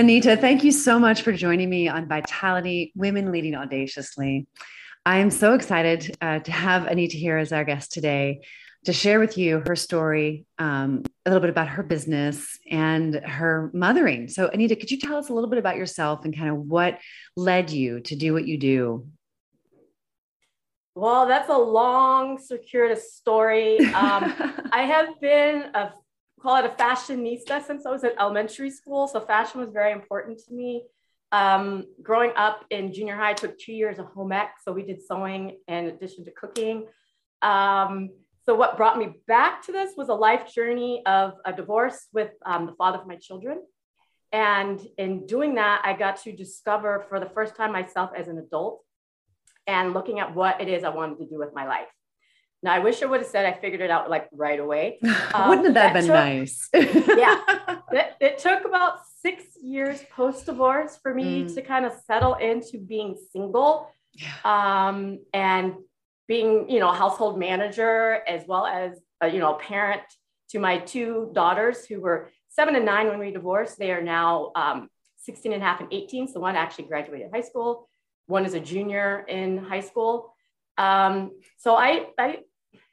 Anita, thank you so much for joining me on Vitality Women Leading Audaciously. I am so excited uh, to have Anita here as our guest today to share with you her story, um, a little bit about her business and her mothering. So, Anita, could you tell us a little bit about yourself and kind of what led you to do what you do? Well, that's a long, circuitous story. Um, I have been a call it a fashionista since I was in elementary school. So fashion was very important to me. Um, growing up in junior high, I took two years of home ec. So we did sewing in addition to cooking. Um, so what brought me back to this was a life journey of a divorce with um, the father of my children. And in doing that, I got to discover for the first time myself as an adult and looking at what it is I wanted to do with my life. Now, I wish I would have said I figured it out like right away. Um, Wouldn't that have been took, nice? yeah. It, it, took about six years post divorce for me mm. to kind of settle into being single um, and being, you know, a household manager as well as, a, you know, parent to my two daughters who were seven and nine when we divorced. They are now um, 16 and a half and 18. So one actually graduated high school. One is a junior in high school. Um, so I, I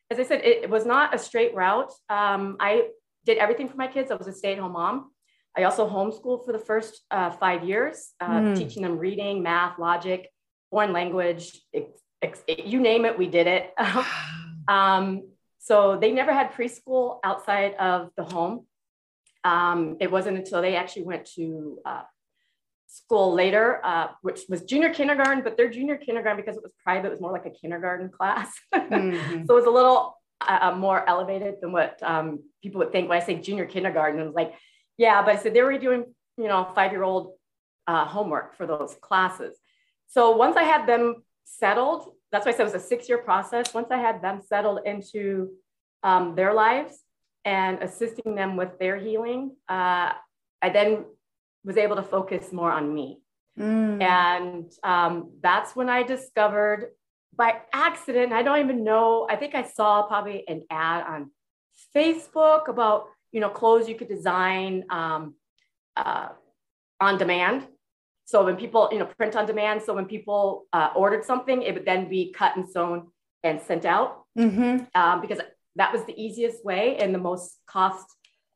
as I said, it, was not a straight route. Um, I did everything for my kids. I was a stay-at-home mom. I also homeschooled for the first uh, five years, uh, mm. teaching them reading, math, logic, foreign language, it, it, you name it, we did it. um, so they never had preschool outside of the home. Um, it wasn't until they actually went to uh, school later, uh, which was junior kindergarten, but their junior kindergarten, because it was private, was more like a kindergarten class. Mm-hmm. so it was a little uh, uh, more elevated than what um, people would think when I say junior kindergarten. It was like, yeah, but I said they were doing, you know, five year old uh, homework for those classes. So once I had them settled, that's why I said it was a six year process. Once I had them settled into um, their lives and assisting them with their healing, uh, I then was able to focus more on me. Mm. And um, that's when I discovered by accident, I don't even know, I think I saw probably an ad on Facebook about, you know, clothes you could design um, uh, on demand. So when people, you know, print on demand. So when people uh, ordered something, it would then be cut and sewn and sent out mm-hmm. um, because that was the easiest way and the most cost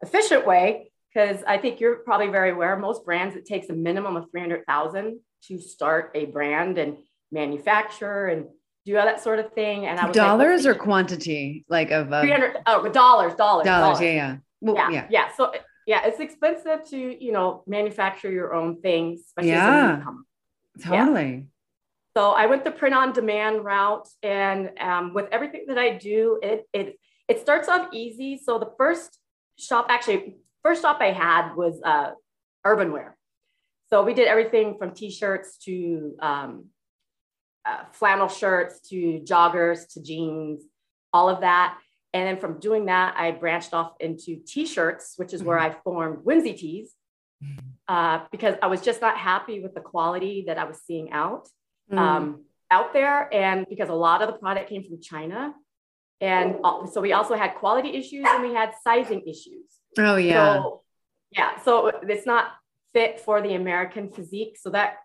efficient way because I think you're probably very aware most brands it takes a minimum of 300,000 to start a brand and manufacture and do all that sort of thing. And I was dollars like, or quantity like of uh, 300 oh dollars, dollars, dollars. Yeah, yeah. Well, yeah, yeah. Yeah. So yeah, it's expensive to, you know, manufacture your own things. yeah. Totally. Yeah. So I went the print on demand route and um, with everything that I do, it, it, it starts off easy. So the first shop, actually first shop I had was uh, urban wear. So we did everything from t-shirts to um, uh, flannel shirts to joggers to jeans, all of that. And then from doing that, I branched off into t-shirts, which is where mm-hmm. I formed Whimsy Tees, mm-hmm. uh, because I was just not happy with the quality that I was seeing out mm. um, out there, and because a lot of the product came from China, and so we also had quality issues and we had sizing issues. Oh yeah. So, yeah. So it's not fit for the American physique. So that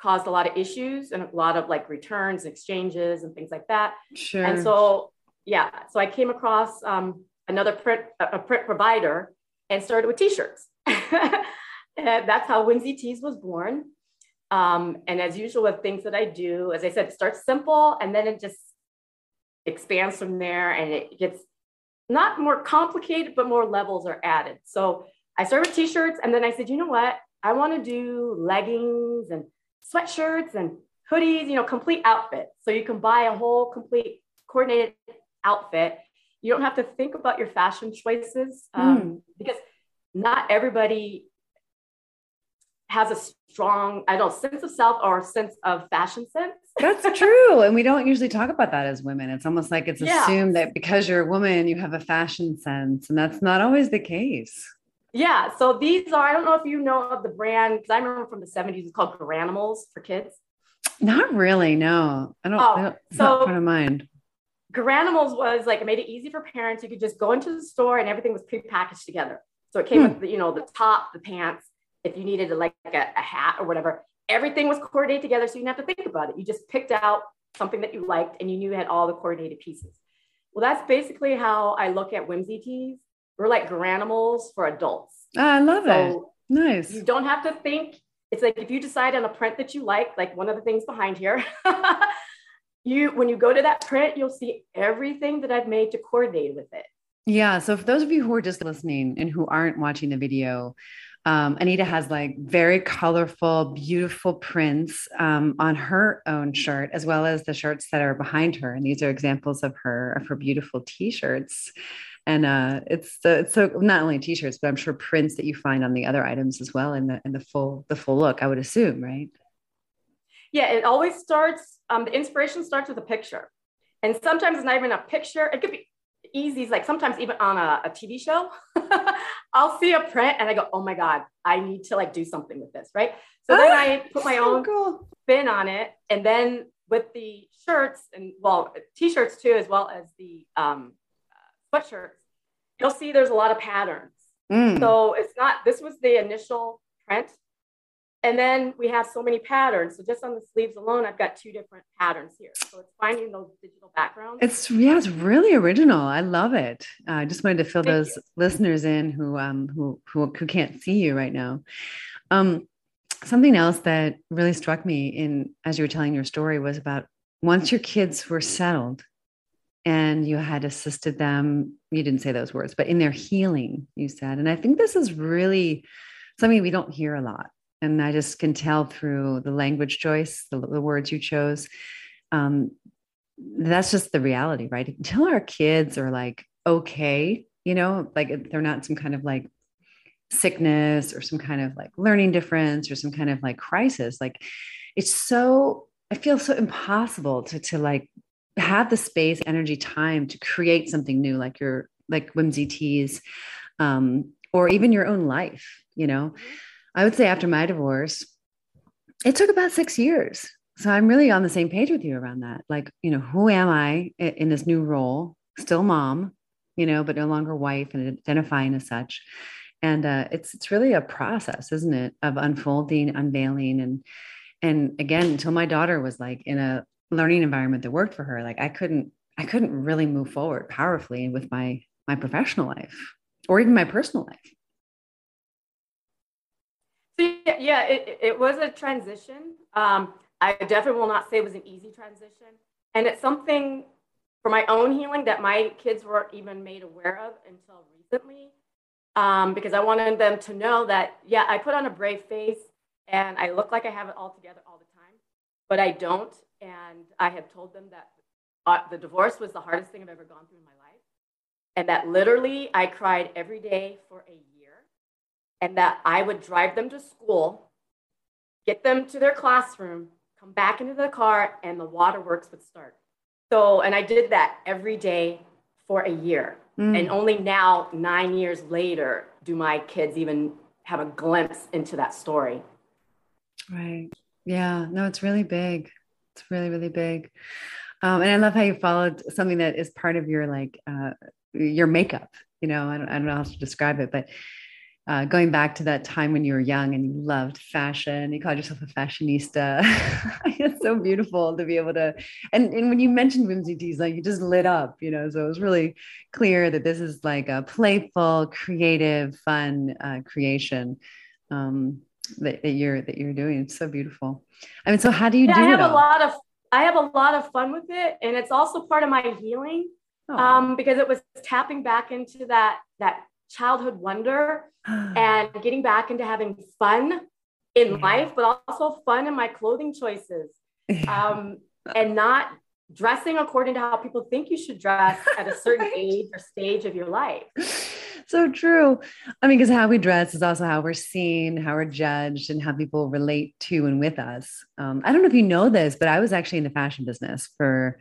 caused a lot of issues and a lot of like returns, and exchanges, and things like that. Sure. And so yeah, so I came across um, another print a print provider and started with t-shirts. and that's how Whimsy Tees was born. Um, and as usual with things that I do, as I said, it starts simple and then it just expands from there and it gets not more complicated, but more levels are added. So I started with t-shirts and then I said, you know what? I want to do leggings and sweatshirts and hoodies, you know, complete outfit. So you can buy a whole complete coordinated outfit. You don't have to think about your fashion choices um, mm. because not everybody has a strong, I don't know, sense of self or sense of fashion sense. That's true. And we don't usually talk about that as women. It's almost like it's yeah. assumed that because you're a woman, you have a fashion sense. And that's not always the case. Yeah. So these are, I don't know if you know of the brand, because I remember from the 70s, it's called Garanimals for kids. Not really. No, I don't. Oh, I don't so part of mind. Garanimals was like, it made it easy for parents. You could just go into the store and everything was pre-packaged together. So it came hmm. with the, you know, the top, the pants, if you needed a, like a, a hat or whatever, everything was coordinated together. So you didn't have to think about it. You just picked out something that you liked and you knew you had all the coordinated pieces. Well, that's basically how I look at whimsy tees. We're like Garanimals for adults. Oh, I love so it. Nice. You don't have to think. It's like if you decide on a print that you like, like one of the things behind here, you when you go to that print, you'll see everything that I've made to coordinate with it. Yeah. So for those of you who are just listening and who aren't watching the video, um, Anita has like very colorful, beautiful prints um, on her own shirt, as well as the shirts that are behind her. And these are examples of her of her beautiful T-shirts. And uh, it's the it's so not only T-shirts, but I'm sure prints that you find on the other items as well in the in the full the full look. I would assume, right? Yeah, it always starts. Um, the inspiration starts with a picture, and sometimes it's not even a picture. It could be easy. Like sometimes even on a, a TV show, I'll see a print and I go, oh my God, I need to like do something with this. Right. So then I put my own cool. spin on it. And then with the shirts and well, t-shirts too, as well as the um, uh, sweatshirts, you'll see there's a lot of patterns. Mm. So it's not, this was the initial print and then we have so many patterns. So just on the sleeves alone, I've got two different patterns here. So it's finding those digital backgrounds. It's yeah, it's really original. I love it. Uh, I just wanted to fill Thank those you. listeners in who um who, who who can't see you right now. Um, something else that really struck me in as you were telling your story was about once your kids were settled and you had assisted them you didn't say those words but in their healing you said and i think this is really something we don't hear a lot and I just can tell through the language choice, the, the words you chose. Um, that's just the reality, right? Until our kids are like okay, you know, like they're not some kind of like sickness or some kind of like learning difference or some kind of like crisis. Like it's so I feel so impossible to to like have the space, energy, time to create something new, like your like whimsy tees, um, or even your own life, you know. Mm-hmm I would say after my divorce, it took about six years. So I'm really on the same page with you around that. Like, you know, who am I in this new role? Still mom, you know, but no longer wife and identifying as such. And uh, it's it's really a process, isn't it, of unfolding, unveiling, and and again, until my daughter was like in a learning environment that worked for her, like I couldn't I couldn't really move forward powerfully with my my professional life or even my personal life. So yeah, it, it was a transition. Um, I definitely will not say it was an easy transition. And it's something for my own healing that my kids weren't even made aware of until recently. Um, because I wanted them to know that, yeah, I put on a brave face and I look like I have it all together all the time, but I don't. And I have told them that uh, the divorce was the hardest thing I've ever gone through in my life. And that literally I cried every day for a and that I would drive them to school, get them to their classroom, come back into the car, and the waterworks would start. So, and I did that every day for a year. Mm. And only now, nine years later, do my kids even have a glimpse into that story. Right. Yeah. No, it's really big. It's really, really big. Um, and I love how you followed something that is part of your like uh, your makeup. You know, I don't, I don't know how to describe it, but uh, going back to that time when you were young and you loved fashion, you called yourself a fashionista. it's so beautiful to be able to, and, and when you mentioned whimsy tees, like you just lit up, you know, so it was really clear that this is like a playful, creative, fun uh, creation um, that, that, you're, that you're doing. It's so beautiful. I mean, so how do you yeah, do I have it? a lot of, I have a lot of fun with it. And it's also part of my healing um, because it was tapping back into that, that childhood wonder and getting back into having fun in yeah. life, but also fun in my clothing choices. Yeah. Um, and not dressing according to how people think you should dress at a certain right. age or stage of your life. so true. I mean, because how we dress is also how we're seen, how we're judged, and how people relate to and with us. Um, I don't know if you know this, but I was actually in the fashion business for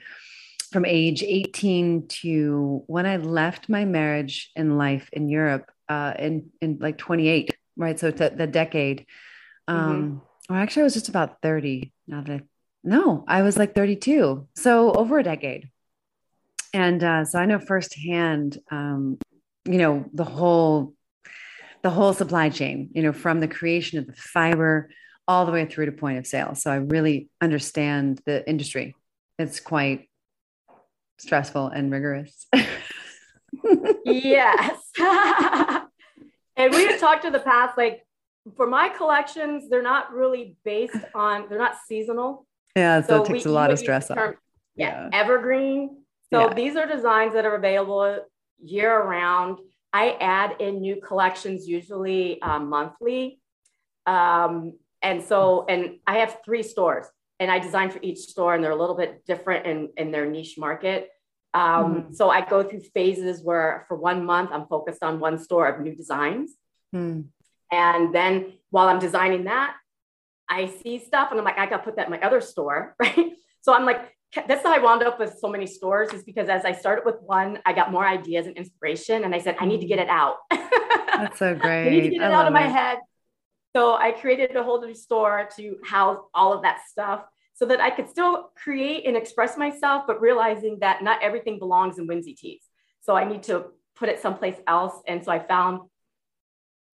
from age 18 to when I left my marriage and life in Europe uh, in in like 28, right? So it's the decade. Um, mm-hmm. Or actually, I was just about 30. Now that I, no, I was like 32. So over a decade. And uh, so I know firsthand, um, you know, the whole the whole supply chain, you know, from the creation of the fiber all the way through to point of sale. So I really understand the industry. It's quite stressful and rigorous. yes. and we have talked in the past, like for my collections, they're not really based on, they're not seasonal. Yeah, so, so it takes we, a lot of stress off. Yeah, yeah, evergreen. So yeah. these are designs that are available year round. I add in new collections usually um, monthly. Um, and so, and I have three stores and I design for each store and they're a little bit different in, in their niche market. Um, mm So I go through phases where for one month I'm focused on one store of new designs. Mm. And then while I'm designing that, I see stuff and I'm like, I got to put that in my other store, right? So I'm like, that's how I wound up with so many stores is because as I started with one, I got more ideas and inspiration. And I said, I need to get it out. That's so great. I need to get it I out of my it. head. So I created a whole new store to house all of that stuff so that I could still create and express myself, but realizing that not everything belongs in Whimsy Tees. So I need to put it someplace else. And so I found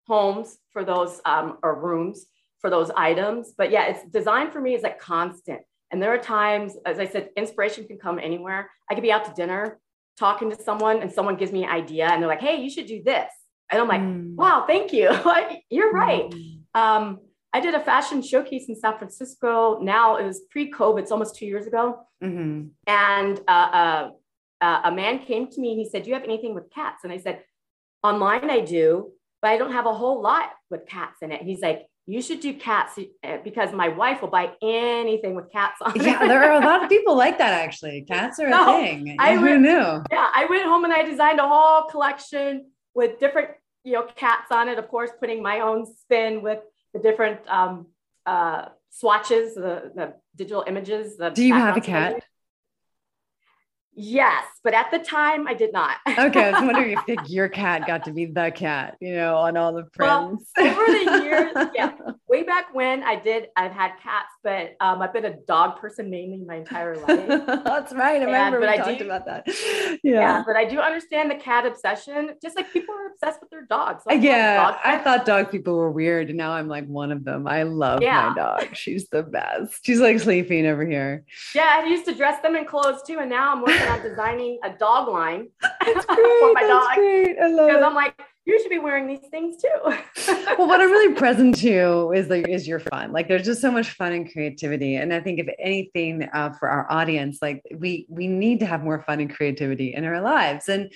homes for those um, or rooms for those items. But yeah, it's design for me is like constant. And there are times, as I said, inspiration can come anywhere. I could be out to dinner talking to someone and someone gives me an idea and they're like, hey, you should do this. And I'm like, mm. wow, thank you. You're right. Mm. Um, I did a fashion showcase in San Francisco. Now it was pre-COVID, it's almost two years ago. Mm-hmm. And uh, uh, uh, a man came to me and he said, "Do you have anything with cats?" And I said, "Online, I do, but I don't have a whole lot with cats in it." he's like, "You should do cats uh, because my wife will buy anything with cats on." Yeah, there are a lot of people like that. Actually, cats are no, a thing. I Who went, knew? Yeah, I went home and I designed a whole collection with different, you know, cats on it. Of course, putting my own spin with the different um, uh, swatches, the, the digital images. The Do you have a cat? Images. Yes, but at the time I did not. okay, I was wondering if your cat got to be the cat, you know, on all the prints. Well, over the years, yeah, way back when I did, I've had cats, but um, I've been a dog person mainly my entire life. That's right. I remember and, we I talked do, about that. Yeah. yeah. but I do understand the cat obsession. Just like people are obsessed with their dogs. So yeah, dog I thought dog people were weird, and now I'm like one of them. I love yeah. my dog. She's the best. She's like sleeping over here. Yeah, I used to dress them in clothes too, and now I'm on designing a dog line great, for my dog. Because I'm like, you should be wearing these things too. well, what I'm really present to is like is your fun. Like there's just so much fun and creativity. And I think if anything uh, for our audience, like we we need to have more fun and creativity in our lives. And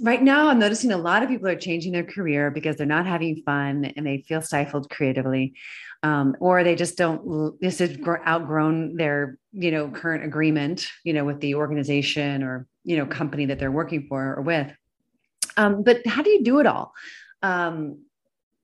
right now i'm noticing a lot of people are changing their career because they're not having fun and they feel stifled creatively um, or they just don't this has outgrown their you know current agreement you know with the organization or you know company that they're working for or with. Um, but how do you do it all? Um,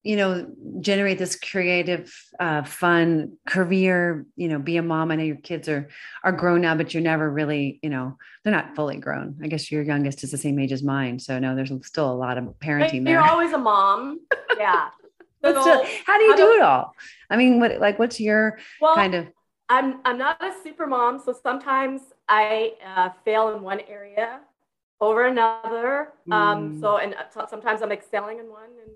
you know generate this creative uh, fun career you know be a mom. I know your kids are are grown now but you're never really you know they're not fully grown. I guess your youngest is the same age as mine. So no there's still a lot of parenting you're there. you're always a mom. Yeah so, how do you do it all i mean what like what's your well, kind of i'm i'm not a super mom so sometimes i uh, fail in one area over another mm. um hmm. so and uh, sometimes i'm excelling in one and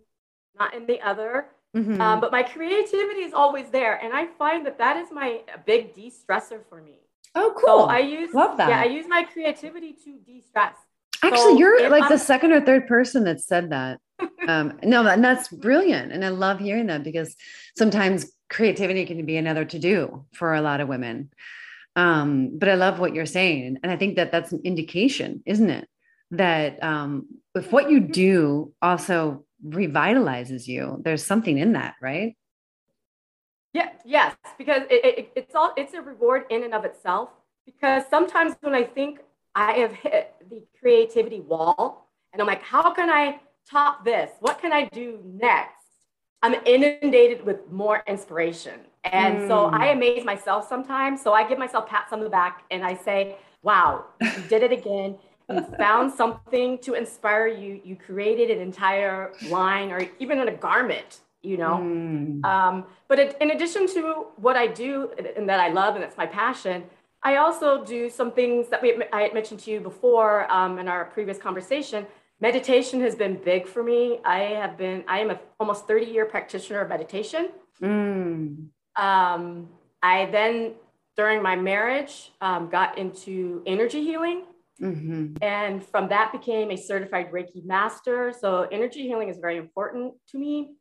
not in the other. Mm-hmm. Um, but my creativity is always there. And I find that that is my big de stressor for me. Oh, cool. So I use, love that. Yeah, I use my creativity to de stress. Actually, so you're like I'm, the second or third person that said that. Um, no, and that's brilliant. And I love hearing that because sometimes creativity can be another to do for a lot of women. Um, but I love what you're saying. And I think that that's an indication, isn't it? That um, if what you do also revitalizes you there's something in that right yeah yes because it, it, it's all it's a reward in and of itself because sometimes when i think i have hit the creativity wall and i'm like how can i top this? What can I do next? I'm inundated with more inspiration. And mm. so I amaze myself sometimes. So I give myself pats on the back and I say, wow, you did it again. You found something to inspire you. You created an entire line or even in a garment, you know. Mm. Um, but it, in addition to what I do and that I love and that's my passion, I also do some things that we, I had mentioned to you before um, in our previous conversation. Meditation has been big for me. I have been, I am a almost 30 year practitioner of meditation. Mm. Um, I then, during my marriage, um, got into energy healing. Mm-hmm. And from that became a certified Reiki master. So energy healing is very important to me.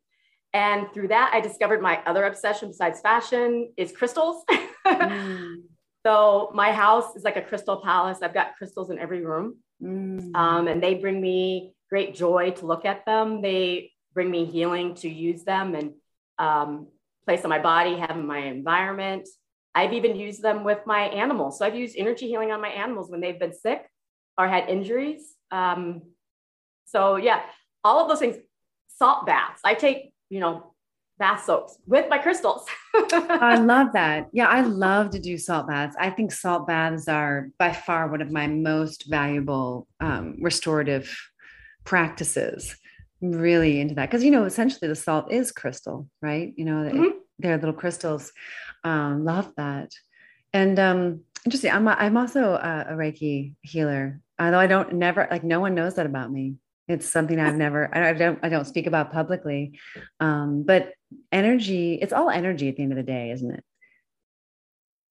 And through that, I discovered my other obsession besides fashion is crystals. mm. So my house is like a crystal palace. I've got crystals in every room. Mm. Um, and they bring me great joy to look at them. They bring me healing to use them and um, place on my body, have in my environment. I've even used them with my animals. So I've used energy healing on my animals when they've been sick or had injuries. Um, so yeah, all of those things. Salt baths. I take, you know, bath soaps with my crystals. I love that. Yeah, I love to do salt baths. I think salt baths are by far one of my most valuable um, restorative practices. I'm really into that because you know essentially the salt is crystal, right? You know mm-hmm. they're little crystals. Um, love that. And um, interesting. I'm I'm also a, a Reiki healer, although I don't never like no one knows that about me. It's something I've never, I don't, I don't speak about publicly. Um, but energy, it's all energy at the end of the day, isn't it?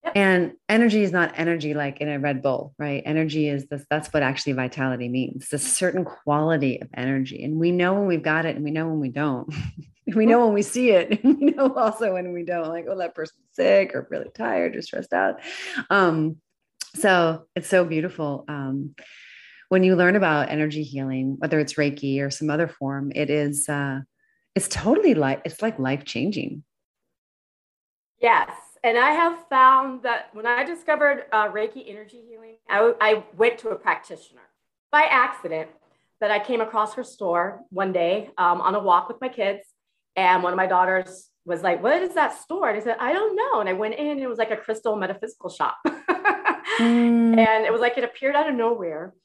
Yep. And energy is not energy like in a Red Bull, right? Energy is this, that's what actually vitality means. It's a certain quality of energy. And we know when we've got it and we know when we don't. we know when we see it. And we know also when we don't, like, oh, that person's sick or really tired or stressed out. Um, so it's so beautiful. Um, when you learn about energy healing, whether it's Reiki or some other form, it is uh, it's totally like it's like life changing. Yes, and I have found that when I discovered uh, Reiki energy healing, I, I went to a practitioner by accident. That I came across her store one day um, on a walk with my kids, and one of my daughters was like, "What is that store?" And I said, "I don't know." And I went in, and it was like a crystal metaphysical shop, mm. and it was like it appeared out of nowhere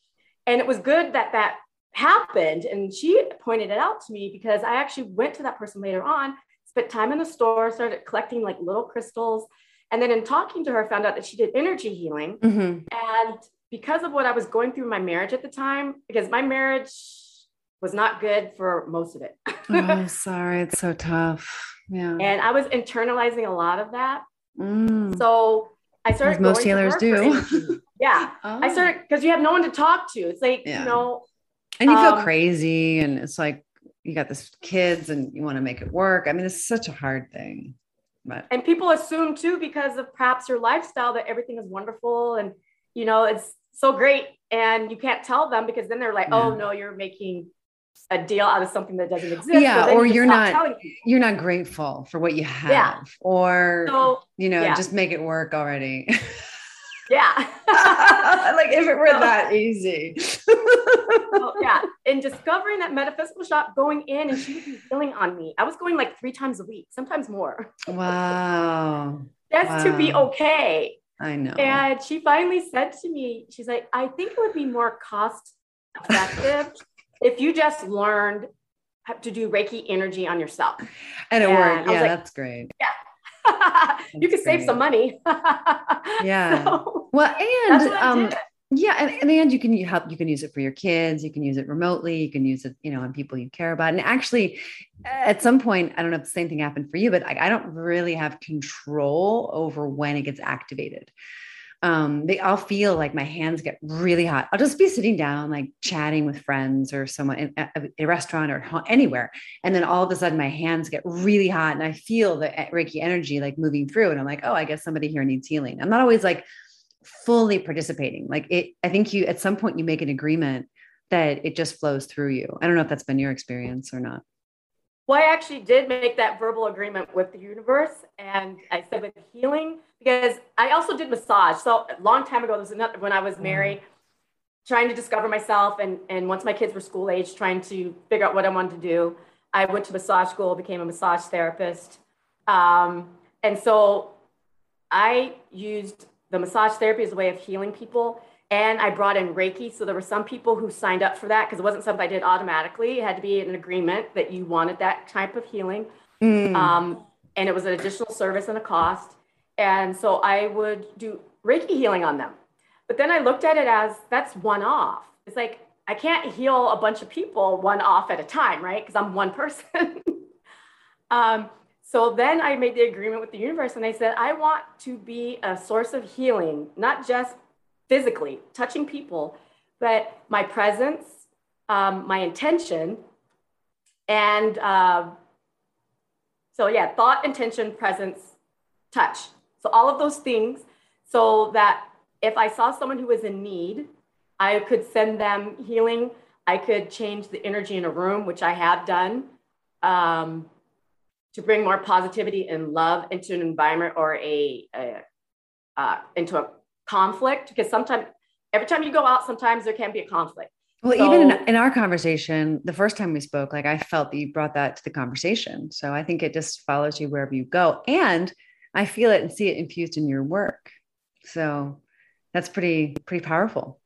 and it was good that that happened and she pointed it out to me because i actually went to that person later on spent time in the store started collecting like little crystals and then in talking to her found out that she did energy healing mm-hmm. and because of what i was going through in my marriage at the time because my marriage was not good for most of it oh sorry it's so tough yeah and i was internalizing a lot of that mm. so i started As most healers do Yeah. Oh. I started because you have no one to talk to. It's like, yeah. you know, and you feel um, crazy and it's like you got this kids and you want to make it work. I mean, it's such a hard thing. But and people assume too, because of perhaps your lifestyle, that everything is wonderful and you know, it's so great. And you can't tell them because then they're like, oh, yeah. oh no, you're making a deal out of something that doesn't exist. Yeah, or you are not you. are not grateful for what you have, yeah. or so, you know, yeah. just make it work already. Yeah. like if it were so, that easy. well, yeah. And discovering that metaphysical shop, going in and she would be healing on me. I was going like three times a week, sometimes more. Wow. Just wow. to be okay. I know. And she finally said to me, she's like, I think it would be more cost effective if you just learned to do Reiki energy on yourself. And it and worked. Yeah, like, that's great. Yeah. you could save some money. yeah. So, well, and um, yeah, and, and and you can help. You can use it for your kids. You can use it remotely. You can use it, you know, on people you care about. And actually, at some point, I don't know if the same thing happened for you, but I, I don't really have control over when it gets activated um, they I'll feel like my hands get really hot. I'll just be sitting down, like chatting with friends or someone in a, a, restaurant or anywhere. And then all of a sudden my hands get really hot and I feel the Reiki energy like moving through. And I'm like, oh, I guess somebody here needs healing. I'm not always like fully participating. Like it, I think you at some point you make an agreement that it just flows through you. I don't know if that's been your experience or not. Well, I actually did make that verbal agreement with the universe. And I said with healing, because I also did massage. So a long time ago, this was another, when I was mm. married, trying to discover myself. And, and once my kids were school age, trying to figure out what I wanted to do. I went to massage school, became a massage therapist. Um, and so I used the massage therapy as a way of healing people. And I brought in Reiki. So there were some people who signed up for that because it wasn't something I did automatically. It had to be an agreement that you wanted that type of healing. Mm. Um, and it was an additional service and a cost. And so I would do Reiki healing on them. But then I looked at it as that's one off. It's like I can't heal a bunch of people one off at a time, right? Because I'm one person. um, so then I made the agreement with the universe and I said, I want to be a source of healing, not just physically touching people, but my presence, um, my intention, and uh, so yeah, thought, intention, presence, touch. So all of those things, so that if I saw someone who was in need, I could send them healing. I could change the energy in a room, which I have done, um, to bring more positivity and love into an environment or a, a uh, into a conflict. Because sometimes, every time you go out, sometimes there can be a conflict. Well, so, even in, in, our conversation, the first time we spoke, like I felt that you brought that to the conversation. So I think it just follows you wherever you go. And I feel it and see it infused in your work. So that's pretty, pretty powerful.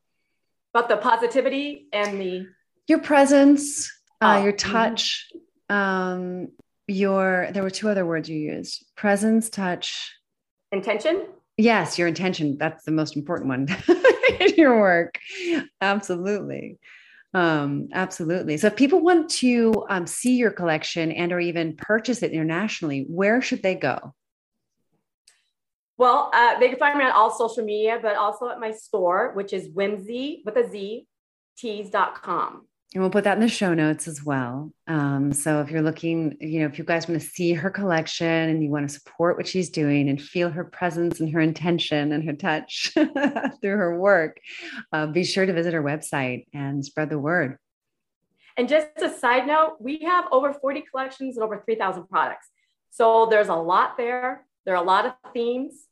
But the positivity and the your presence, uh, oh. your mm-hmm. touch, mm-hmm. um, your there were two other words you used: presence, touch, intention. Yes, your intention. That's the most important one in your work. Absolutely. Um, absolutely. So if people want to um, see your collection and or even purchase it internationally, where should they go? Well, uh, they can find me on all social media, but also at my store, which is whimsy with a Z tees.com. And we'll put that in the show notes as well. Um, so if you're looking, you know, if you guys want to see her collection and you want to support what she's doing and feel her presence and her intention and her touch through her work, uh, be sure to visit her website and spread the word. And just a side note, we have over 40 collections and over 3,000 products. So there's a lot there. There are a lot of themes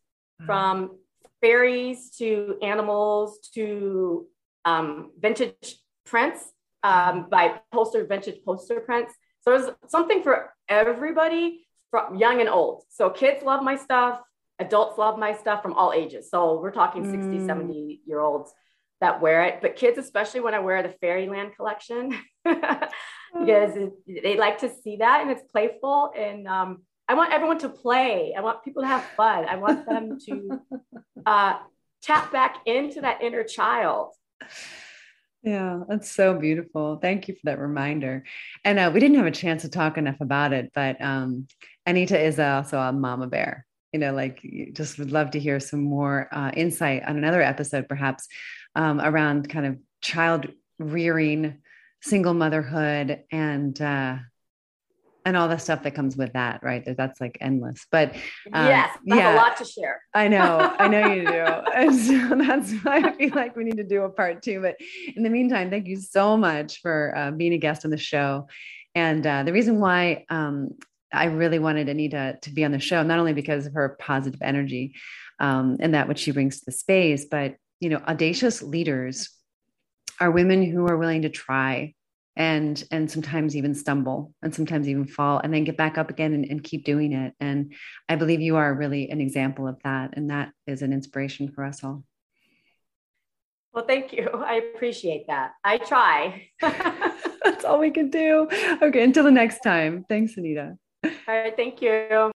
from fairies to animals to um, vintage prints um, by poster vintage poster prints. So there's something for everybody from young and old. So kids love my stuff, adults love my stuff from all ages. So we're talking mm. 60, 70 year olds that wear it, but kids, especially when I wear the Fairyland collection, because they like to see that and it's playful. And um, I want everyone to play. I want people to have fun. I want them to uh, tap back into that inner child. Yeah, that's so beautiful. Thank you for that reminder. And uh, we didn't have a chance to talk enough about it, but um, Anita is also a mama bear. You know, like just would love to hear some more uh, insight on another episode, perhaps um, around kind of child rearing, single motherhood, and uh, and all the stuff that comes with that, right? That's like endless. But um, yes, yeah, a lot to share. I know, I know you do. And so that's why I feel like we need to do a part two. But in the meantime, thank you so much for uh, being a guest on the show. And uh, the reason why um, I really wanted Anita to be on the show, not only because of her positive energy um, and that which she brings to the space, but you know, audacious leaders are women who are willing to try and and sometimes even stumble and sometimes even fall and then get back up again and, and, keep doing it. And i believe you are really an example of that and that is an inspiration for us all. Well thank you. I appreciate that. I try. That's all we can do. Okay until the next time. Thanks anita. All right thank you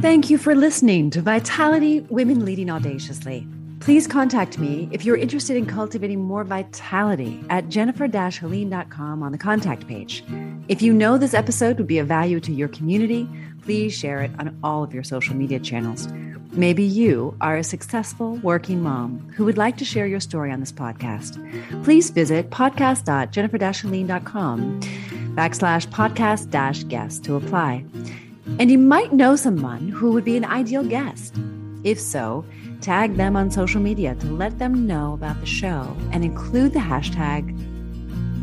Thank you for listening to Vitality Women Leading Audaciously. Please contact me if you're interested in cultivating more vitality at jennifer-helene.com on the contact page. If you know this episode would be of value to your community, please share it on all of your social media channels. Maybe you are a successful working mom who would like to share your story on this podcast. Please visit podcast.jennifer-helene.com backslash podcast dash guest to apply. And you might know someone who would be an ideal guest. If so, tag them on social media to let them know about the show and include the hashtag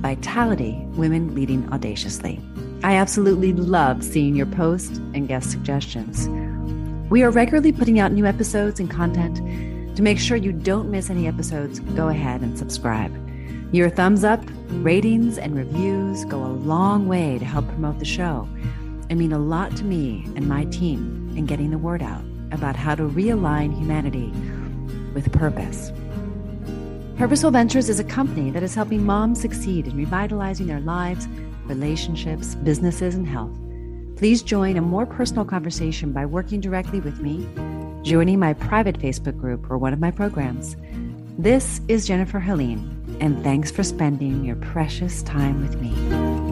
Vitality Women Leading Audaciously. I absolutely love seeing your posts and guest suggestions. We are regularly putting out new episodes and content. To make sure you don't miss any episodes, go ahead and subscribe. Your thumbs up, ratings, and reviews go a long way to help promote the show and mean a lot to me and my team in getting the word out about how to realign humanity with purpose. Purposeful Ventures is a company that is helping moms succeed in revitalizing their lives, relationships, businesses, and health. Please join a more personal conversation by working directly with me, joining my private Facebook group or one of my programs. This is Jennifer Helene, and thanks for spending your precious time with me.